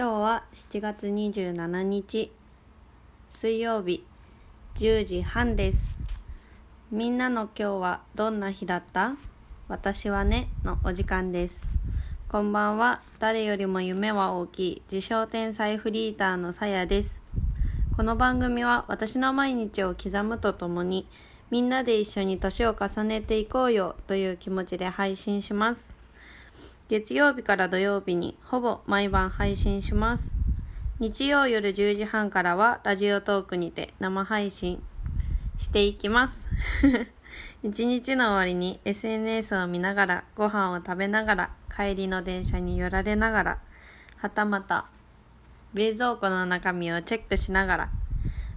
今日は7月27日水曜日10時半です。みんなの今日はどんな日だった？私はねのお時間です。こんばんは。誰よりも夢は大きい自称天才フリーターのさやです。この番組は私の毎日を刻むとともにみんなで一緒に年を重ねていこうよという気持ちで配信します。月曜日から土曜日にほぼ毎晩配信します。日曜夜10時半からはラジオトークにて生配信していきます。一日の終わりに SNS を見ながらご飯を食べながら帰りの電車に寄られながらはたまた冷蔵庫の中身をチェックしながら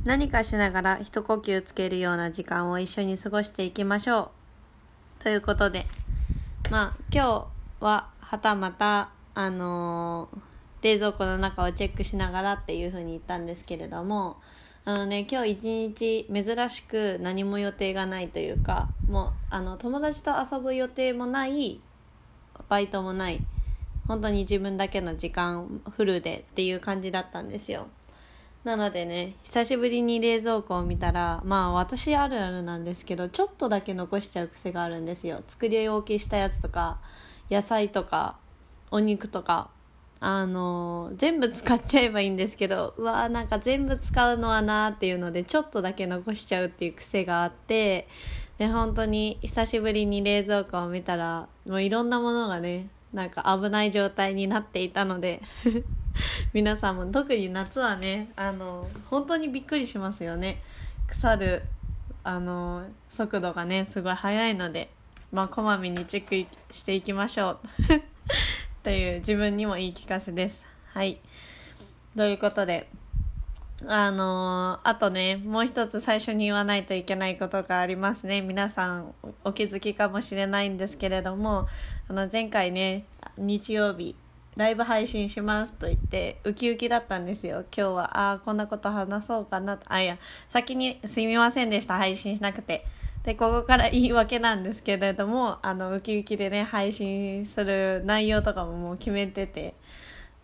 何かしながら一呼吸つけるような時間を一緒に過ごしていきましょう。ということで、まあ今日ははたまた、あのー、冷蔵庫の中をチェックしながらっていうふうに言ったんですけれども、あのね、今日一日珍しく何も予定がないというか、もう、あの、友達と遊ぶ予定もない、バイトもない、本当に自分だけの時間フルでっていう感じだったんですよ。なのでね、久しぶりに冷蔵庫を見たら、まあ私あるあるなんですけど、ちょっとだけ残しちゃう癖があるんですよ。作り置きしたやつとか、野菜とかお肉とかあの全部使っちゃえばいいんですけどうわーなんか全部使うのはなーっていうのでちょっとだけ残しちゃうっていう癖があってで本当に久しぶりに冷蔵庫を見たらもういろんなものがねなんか危ない状態になっていたので 皆さんも特に夏はねあの本当にびっくりしますよね。腐るあの速度がねすごい速いので。まあ、こまめにチェックしていきましょう という自分にも言い聞かせです。はい。ということで、あのー、あとね、もう一つ最初に言わないといけないことがありますね。皆さんお気づきかもしれないんですけれども、あの前回ね、日曜日、ライブ配信しますと言って、ウキウキだったんですよ。今日は、ああ、こんなこと話そうかなあ、いや、先にすみませんでした。配信しなくて。で、ここから言い訳なんですけれども、あの、ウキウキでね、配信する内容とかももう決めてて、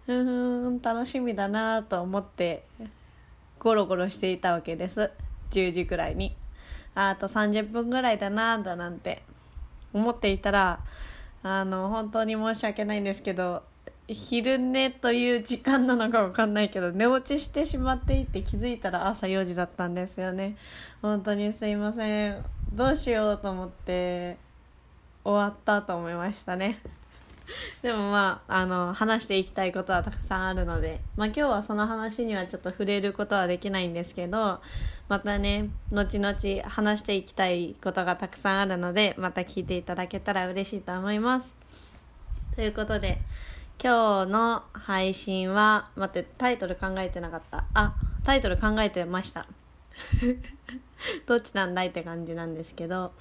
うーん、楽しみだなと思って、ゴロゴロしていたわけです。10時くらいに。あと30分ぐらいだなだなんて思っていたら、あの、本当に申し訳ないんですけど、昼寝という時間なのかわかんないけど寝落ちしてしまっていて気づいたら朝4時だったんですよね。本当にすいません。どうしようと思って終わったと思いましたね。でもまああの話していきたいことはたくさんあるので、まあ、今日はその話にはちょっと触れることはできないんですけどまたね後々話していきたいことがたくさんあるのでまた聞いていただけたら嬉しいと思います。ということで今日の配信は、待って、タイトル考えてなかった。あ、タイトル考えてました。どっちなんだいって感じなんですけど、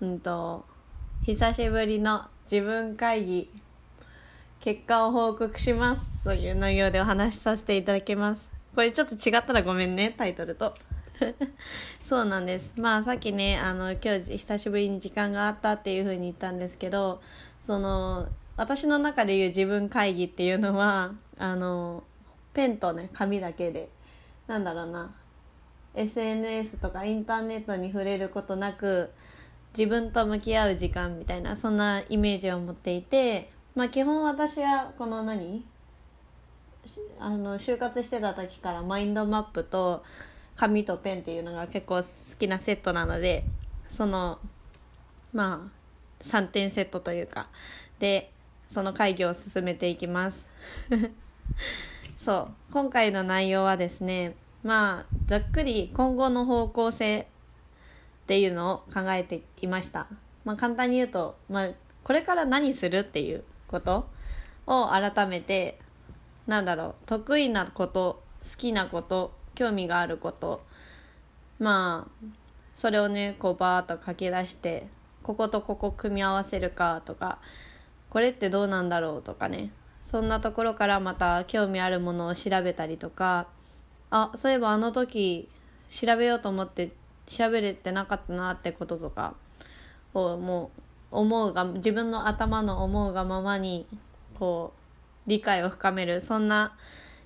うんと、久しぶりの自分会議、結果を報告しますという内容でお話しさせていただきます。これちょっと違ったらごめんね、タイトルと。そうなんです。まあさっきね、あの、今日久しぶりに時間があったっていう風に言ったんですけど、その、私の中で言う自分会議っていうのはあのペンとね紙だけでなんだろうな。SNS とかインターネットに触れることなく自分と向き合う時間みたいなそんなイメージを持っていてまあ基本私はこの何？あの就活してた時からマインドマップと紙とペンっていうのが結構好きなセットなのでそのまあ3点セットというか。でその会議を進めていきます。そう今回の内容はですねまあざっくり今後の方向性っていうのを考えていました。まあ簡単に言うと、まあ、これから何するっていうことを改めてなんだろう得意なこと好きなこと興味があることまあそれをねこうバーッと書き出してこことここ組み合わせるかとかこれってどうなんだろうとかね。そんなところからまた興味あるものを調べたりとか。あそういえばあの時調べようと思って調べれてなかったなってこととか。をもう思うが自分の頭の思うがままにこう理解を深める。そんな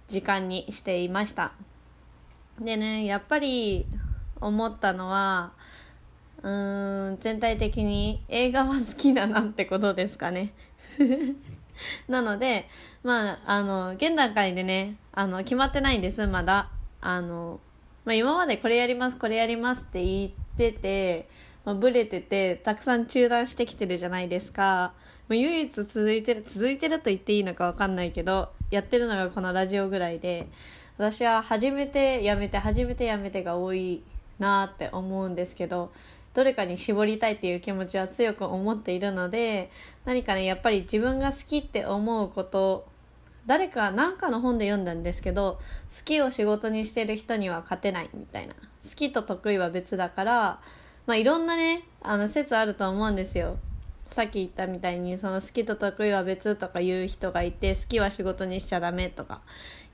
時間にしていました。でねやっぱり思ったのはうーん全体的に映画は好きだなってことですかね。なのでまああの現段階でねあの決まってないんですまだ。あの、まあ、今までこれやりますこれやりますって言ってて、まあ、ブレててたくさん中断してきてるじゃないですか。もう唯一続いてる続いてると言っていいのか分かんないけどやってるのがこのラジオぐらいで私は初めてやめて初めてやめてが多いなって思うんですけどどれかに絞りたいっていう気持ちは強く思っているので何かねやっぱり自分が好きって思うこと誰か何かの本で読んだんですけど好きを仕事にしてる人には勝てないみたいな。好きと得意は別だからまあいろんなねあの説あると思うんですよ。さっき言ったみたいにその好きと得意は別とか言う人がいて好きは仕事にしちゃダメとか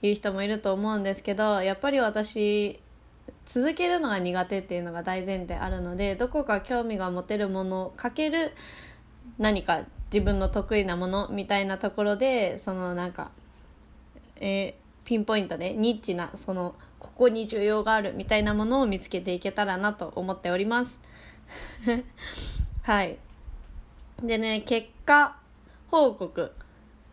言う人もいると思うんですけどやっぱり私続けるのが苦手っていうのが大前提あるのでどこか興味が持てるものかける何か自分の得意なものみたいなところでそのなんか、えー、ピンポイントでニッチなそのここに需要があるみたいなものを見つけていけたらなと思っております。はい。でね結果報告。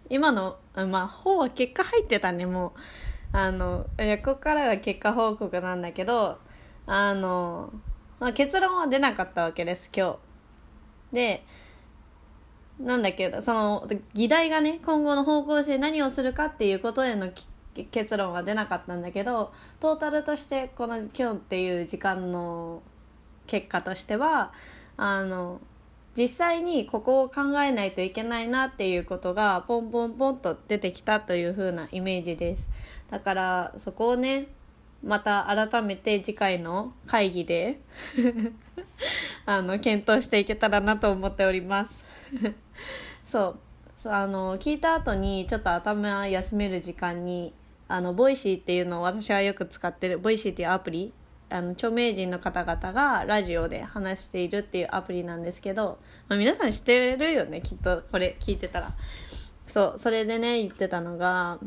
今のまあ方は結果入ってたねもう。あのいやここからが結果報告なんだけどあの、まあ、結論は出なかったわけです今日。でなんだけどその議題がね今後の方向性何をするかっていうことへの結論は出なかったんだけどトータルとしてこの今日っていう時間の結果としてはあの実際にここを考えないといけないなっていうことがポンポンポンと出てきたという風なイメージです。だからそこをねまた改めて次回の会議であの検討していけたらなと思っております。そう。あの聞いた後にちょっと頭休める時間にあの Voicy っていうのを私はよく使ってる Voicy っていうアプリあの著名人の方々がラジオで話しているっていうアプリなんですけど、まあ、皆さん知ってるよねきっとこれ聞いてたら。そうそれでね言ってたのが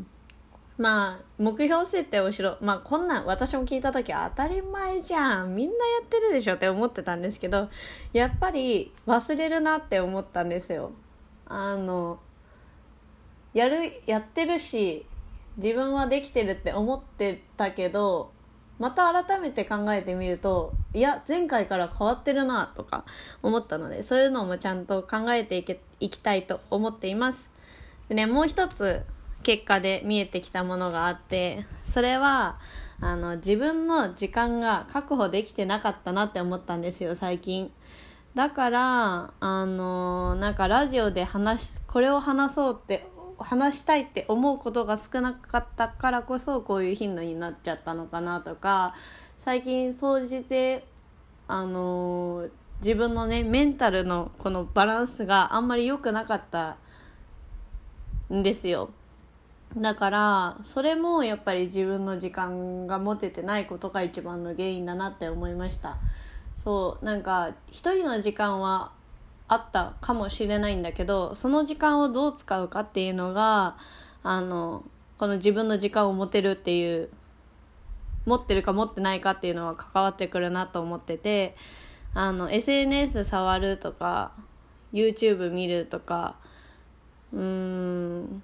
まあ目標設定をしろ。まあこんなん私も聞いた時は当たり前じゃん。みんなやってるでしょって思ってたんですけどやっぱり忘れるなって思ったんですよ。あのやるやってるし自分はできてるって思ってたけどまた改めて考えてみるといや前回から変わってるなとか思ったのでそういうのもちゃんと考えていけいきたいと思っています。でねもう一つ結果で見えてきたものがあってそれはあの自分の時間が確保できてなかったなって思ったんですよ最近。だからあのなんかラジオで話これを話そうって話したいって思うことが少なかったからこそこういう頻度になっちゃったのかなとか最近総じてあの、自分のねメンタルのこのバランスがあんまり良くなかったんですよ。だからそれもやっぱり自分の時間が持ててないことが一番の原因だなって思いました。そうなんか一人の時間はあったかもしれないんだけどその時間をどう使うかっていうのがあのこの自分の時間を持てるっていう持ってるか持ってないかっていうのは関わってくるなと思っててあの SNS 触るとか YouTube 見るとかうーん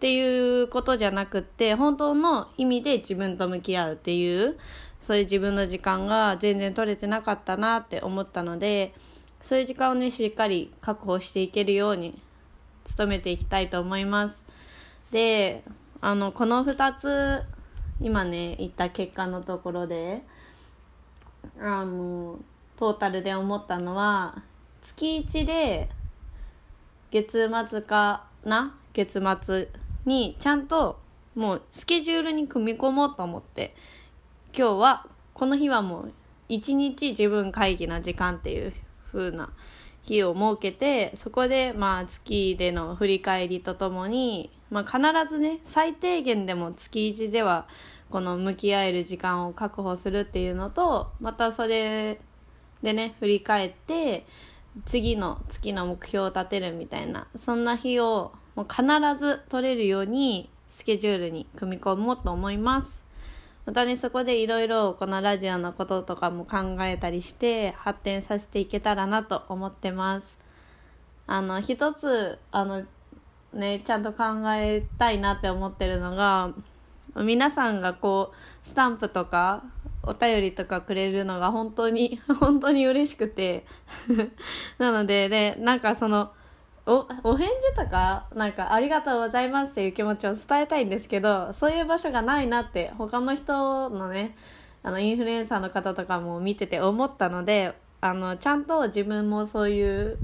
っていうことじゃなくって本当の意味で自分と向き合うっていうそういう自分の時間が全然取れてなかったなって思ったのでそういう時間をねしっかり確保していけるように努めていきたいと思います。であのこの2つ今ね言った結果のところであのトータルで思ったのは月1で月末かな？月末にちゃんともうスケジュールに組み込もうと思って今日はこの日はもう一日自分会議な時間っていう風な日を設けてそこでまあ月での振り返りとともに、まあ、必ずね最低限でも月1ではこの向き合える時間を確保するっていうのとまたそれでね振り返って次の月の目標を立てるみたいなそんな日をもう必ず取れるようにスケジュールに組み込もうと思います。またねそこでいろいろこのラジオのこととかも考えたりして発展させていけたらなと思ってます。あの一つあのねちゃんと考えたいなって思ってるのが皆さんがこうスタンプとかお便りとかくれるのが本当に本当に嬉しくて。なのででなんかそのおお返事とかなんかありがとうございますっていう気持ちを伝えたいんですけどそういう場所がないなって他の人のねあのインフルエンサーの方とかも見てて思ったのであのちゃんと自分もそういう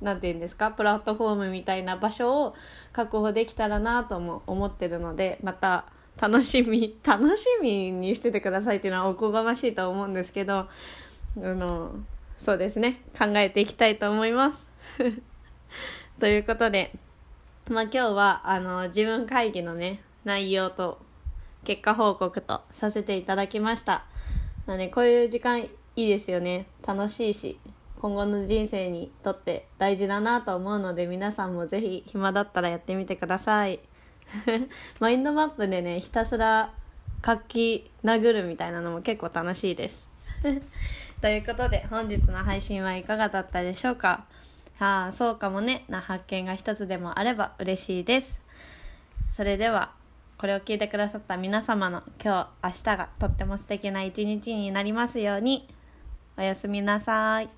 何て言うんですかプラットフォームみたいな場所を確保できたらなとも思ってるのでまた楽しみ 楽しみにしててくださいっていうのはおこがましいと思うんですけどあのそうですね。考えていきたいと思います。ということでまあ今日はあの自分会議のね内容と結果報告とさせていただきました、まあね、こういう時間いいですよね。楽しいし今後の人生にとって大事だなと思うので皆さんもぜひ暇だったらやってみてください。マインドマップでねひたすら活気殴るみたいなのも結構楽しいです。ということで本日の配信はいかがだったでしょうか？ああそうかもね。な発見が一つでもあれば嬉しいです。それではこれを聞いてくださった皆様の今日明日がとっても素敵な一日になりますように。おやすみなさい。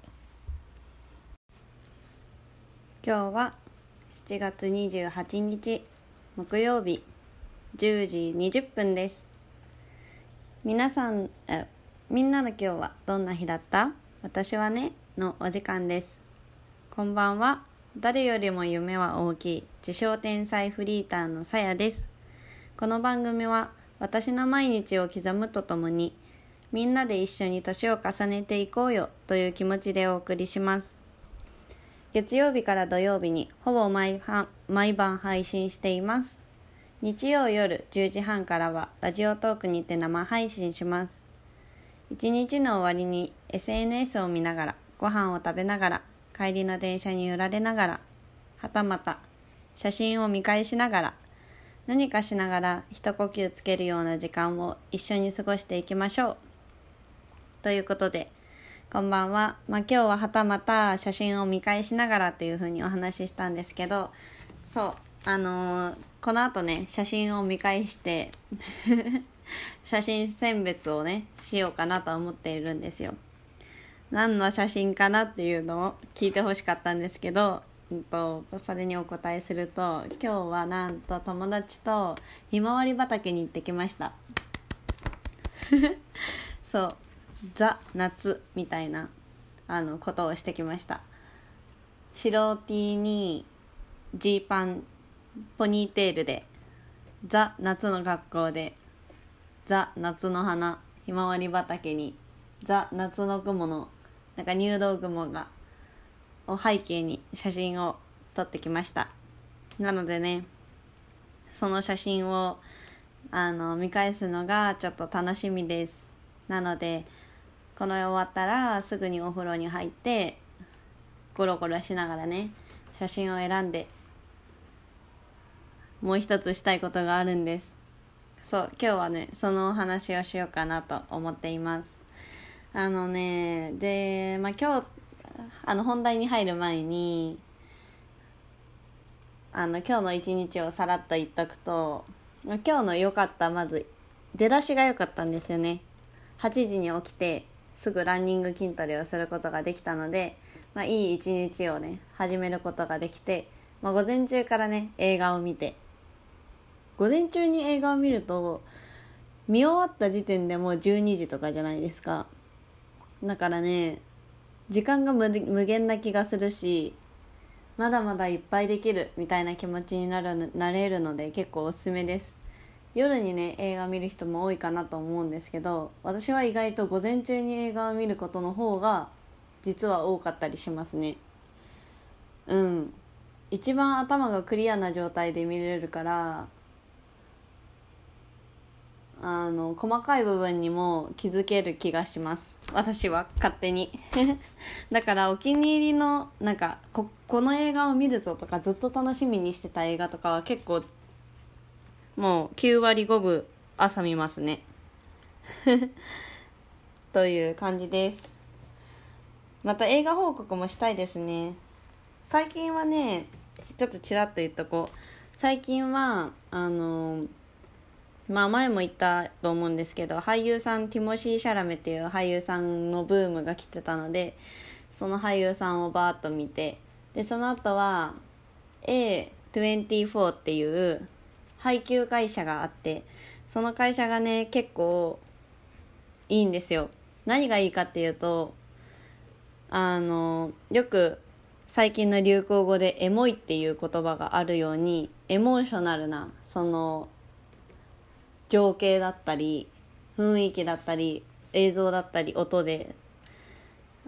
今日は7月28日木曜日。10時20分です。皆さんみんなの今日はどんな日だった？私はねのお時間です。こんばんは誰よりも夢は大きい自称天才フリーターのさやですこの番組は私の毎日を刻むとともにみんなで一緒に年を重ねていこうよという気持ちでお送りします月曜日から土曜日にほぼ毎毎晩配信しています。日曜夜10時半からはラジオトークにて生配信します。一日の終わりに SNS を見ながら、ご飯を食べながら、帰りの電車に揺られながら、はたまた写真を見返しながら、何かしながら一呼吸つけるような時間を一緒に過ごしていきましょう。ということで、こんばんは。まあ、今日ははたまた写真を見返しながらっていう風にお話ししたんですけど、そう、あのー、この後ね、写真を見返して 写真選別をね、しようかなと思っているんですよ。何の写真かなっていうのを聞いてほしかったんですけど、うんと、それにお答えすると、今日はなんと友達とひまわり畑に行ってきました。そう。ザ・夏みたいなあのことをしてきました白 T にジーパンポニーテールでザ・夏の学校でザ・夏の花ひまわり畑にザ・夏の雲のなんか入道雲がを背景に写真を撮ってきました。なのでねその写真をあの見返すのがちょっと楽しみです。なのでこの終わったらすぐにお風呂に入ってゴロゴロしながらね写真を選んでもう一つしたいことがあるんです。そう今日はねそのお話をしようかなと思っています。あのねでまあ今日あの本題に入る前にあの今日の一日をさらっと言っとくと今日の良かったまず出だしが良かったんですよね。8時に起きてすぐランニング筋トレをすることができたので、まあ、いい一日をね始めることができて、まあ、午前中からね映画を見て。午前中に映画を見ると見終わった時点でもう12時とかじゃないですか。だからね時間が無限な気がするしまだまだいっぱいできるみたいな気持ちになるなれるので結構おすすめです。夜にね映画見る人も多いかなと思うんですけど私は意外と午前中に映画を見ることの方が実は多かったりしますね。うん。一番頭がクリアな状態で見れるからあの細かい部分にも気づける気がします。私は勝手に。だからお気に入りのなんかここの映画を見るぞとかずっと楽しみにしてた映画とかは結構もう9割5分朝見ますね。という感じです。また映画報告もしたいですね。最近はねちょっとちらっと言っとこう。最近はあのまあ前も言ったと思うんですけど俳優さんティモシー・シャラメっていう俳優さんのブームが来てたのでその俳優さんをバーッと見てでその後は A24 っていう配給会社があってその会社がね結構いいんですよ。何がいいかっていうとあのよく最近の流行語でエモいっていう言葉があるようにエモーショナルなその情景だったり雰囲気だったり映像だったり音で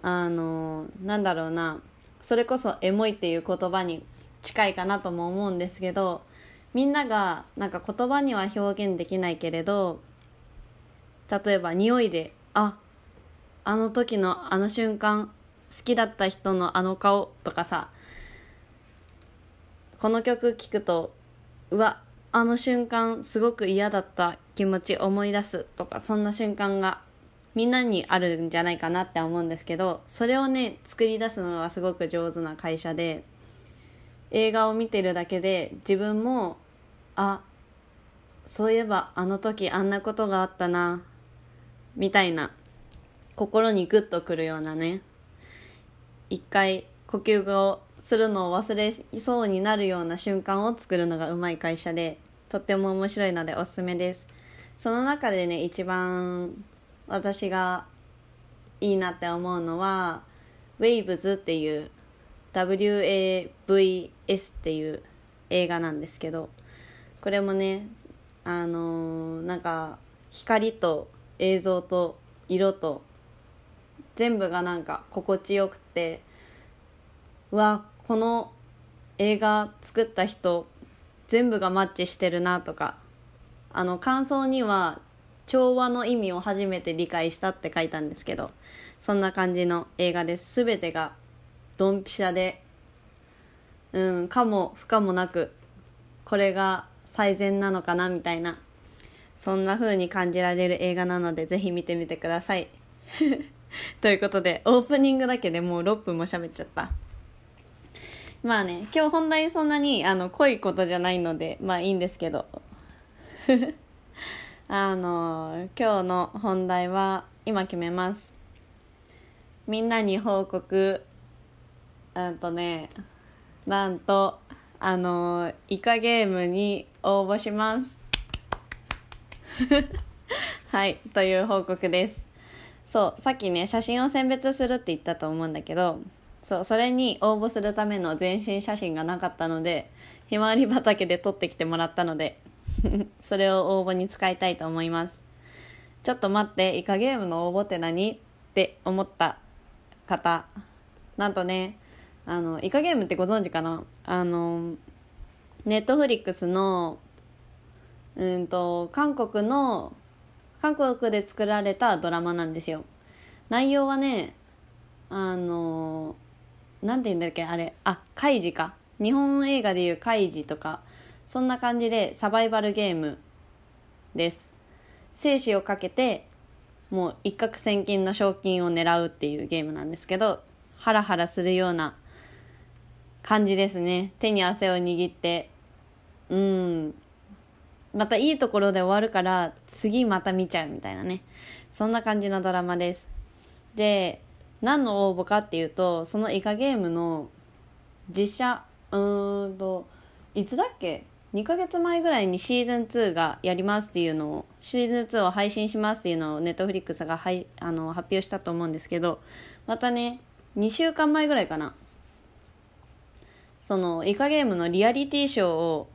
あのなんだろうなそれこそエモいっていう言葉に近いかなとも思うんですけどみんながなんか言葉には表現できないけれど例えば匂いでああの時のあの瞬間好きだった人のあの顔とかさこの曲聴くとうわあの瞬間すごく嫌だった気持ち思い出すとかそんな瞬間がみんなにあるんじゃないかなって思うんですけどそれをね作り出すのがすごく上手な会社で映画を見てるだけで自分もあそういえばあの時あんなことがあったなみたいな心にグッとくるようなね一回呼吸をするのを忘れそうになるような瞬間を作るのがうまい会社でとっても面白いのでおすすめです。その中でね一番私がいいなって思うのは Waves っていう WAVS っていう映画なんですけどこれもねあのー、なんか光と映像と色と全部がなんか心地よくてうわこの映画作った人全部がマッチしてるなとかあの感想には調和の意味を初めて理解したって書いたんですけどそんな感じの映画です。全てがドンピシャでうんかも不可もなくこれが最善なのかなみたいなそんな風に感じられる映画なのでぜひ見てみてください。ということでオープニングだけでもう6分も喋っちゃった。まあね今日本題そんなにあの濃いことじゃないのでまあいいんですけど。あの今日の本題は今決めます。みんなに報告。うんとねなんとあのイカゲームに応募します。はいという報告です。そうさっきね写真を選別するって言ったと思うんだけどそうそれに応募するための全身写真がなかったのでひまわり畑で撮ってきてもらったので それを応募に使いたいと思います。ちょっと待ってイカゲームの応募って何って思った方。なんとねあのイカゲームってご存知かな？あのネットフリックスのうんと韓国の韓国で作られたドラマなんですよ。内容はねあのなんて言うんだっけ？あれ。あカイジか。日本映画でいうカイジとかそんな感じでサバイバルゲームです。生死をかけてもう一攫千金の賞金を狙うっていうゲームなんですけどハラハラするような感じですね。手に汗を握って。うん。またいいところで終わるから次また見ちゃうみたいなね。そんな感じのドラマです。で何の応募かっていうとそのイカゲームの実写うーんといつだっけ？2ヶ月前ぐらいにシーズン2がやりますっていうのをシーズン2を配信しますっていうのをネットフリックスがはいあの発表したと思うんですけどまたね2週間前ぐらいかな。そのイカゲームのリアリティショーを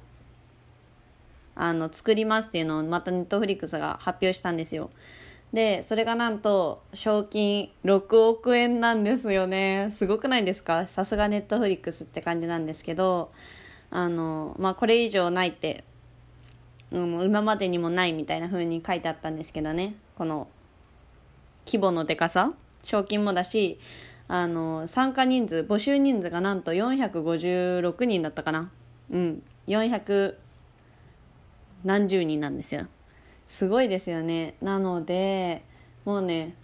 あの作りますっていうのをまたネットフリックスが発表したんですよ。でそれがなんと賞金6億円なんですよね。すごくないですか？さすがネットフリックスって感じなんですけどあのまあこれ以上ないって、うん、今までにもないみたいな風に書いてあったんですけどね。この規模のでかさ賞金もだしあの参加人数募集人数がなんと456人だったかな。うん456何十人なんですよ。すごいですよね。なのでもうね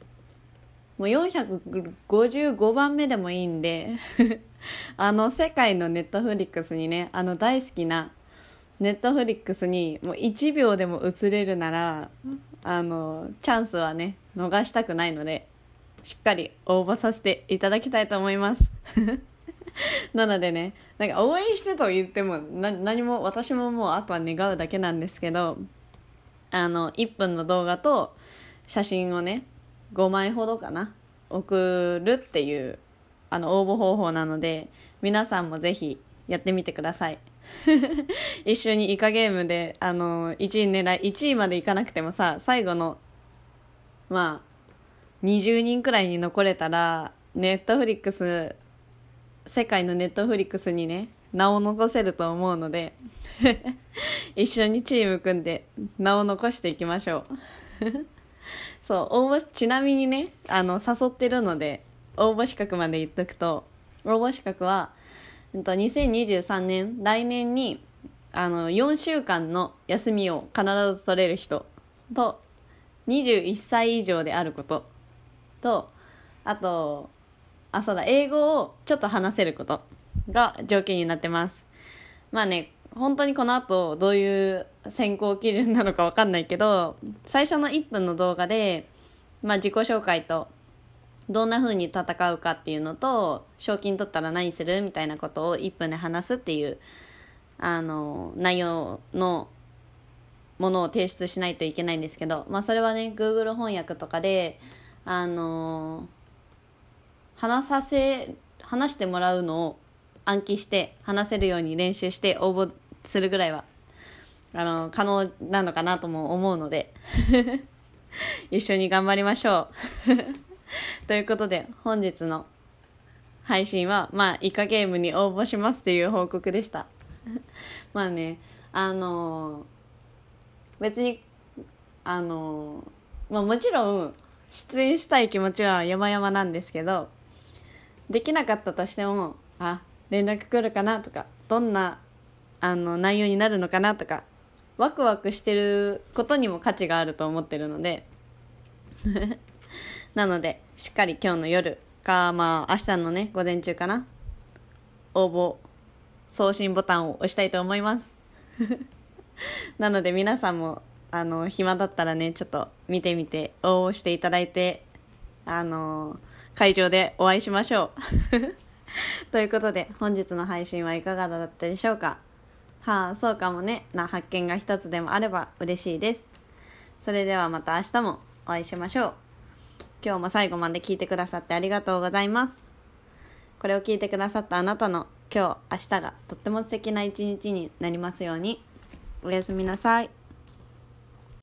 もう455番目でもいいんで あの世界のネットフリックスにねあの大好きなネットフリックスにもう1秒でも映れるならあのチャンスはね逃したくないのでしっかり応募させていただきたいと思います。なのでねなんか応援してと言っても何も私ももうあとは願うだけなんですけどあの1分の動画と写真をね5枚ほどかな送るっていうあの応募方法なので皆さんもぜひやってみてください。一緒にイカゲームであの1位狙い1位までいかなくてもさ最後のまあ20人くらいに残れたらネットフリックス世界のネットフリックスにね名を残せると思うので 一緒にチーム組んで名を残していきましょう。そう応募ちなみにねあの誘ってるので応募資格まで言っとくと応募資格は2023年来年にあの4週間の休みを必ず取れる人と21歳以上であることとあとあそうだ英語をちょっと話せることが条件になってます。まあね本当にこの後どういう選考基準なのか分かんないけど最初の1分の動画で、まあ、自己紹介とどんな風に戦うかっていうのと賞金取ったら何するみたいなことを1分で話すっていうあの内容のものを提出しないといけないんですけど、まあ、それはね Google 翻訳とかであの話させ話してもらうのを暗記して話せるように練習して応募するぐらいはあの可能なのかなとも思うので 一緒に頑張りましょう。ということで本日の配信はまあイカゲームに応募しますっていう報告でした。まあねあの別にあのまあもちろん出演したい気持ちは山々なんですけどできなかったとしてもあ連絡来るかなとかどんなあの内容になるのかなとかワクワクしてることにも価値があると思ってるので なのでしっかり今日の夜かまあ明日のね午前中かな応募送信ボタンを押したいと思います。なので皆さんもあの暇だったらねちょっと見てみて応募していただいてあの会場でお会いしましょう。ということで本日の配信はいかがだったでしょうか？はあそうかもね。な発見が一つでもあれば嬉しいです。それではまた明日もお会いしましょう。今日も最後まで聞いてくださってありがとうございます。これを聞いてくださったあなたの今日明日がとっても素敵な一日になりますように。おやすみなさい。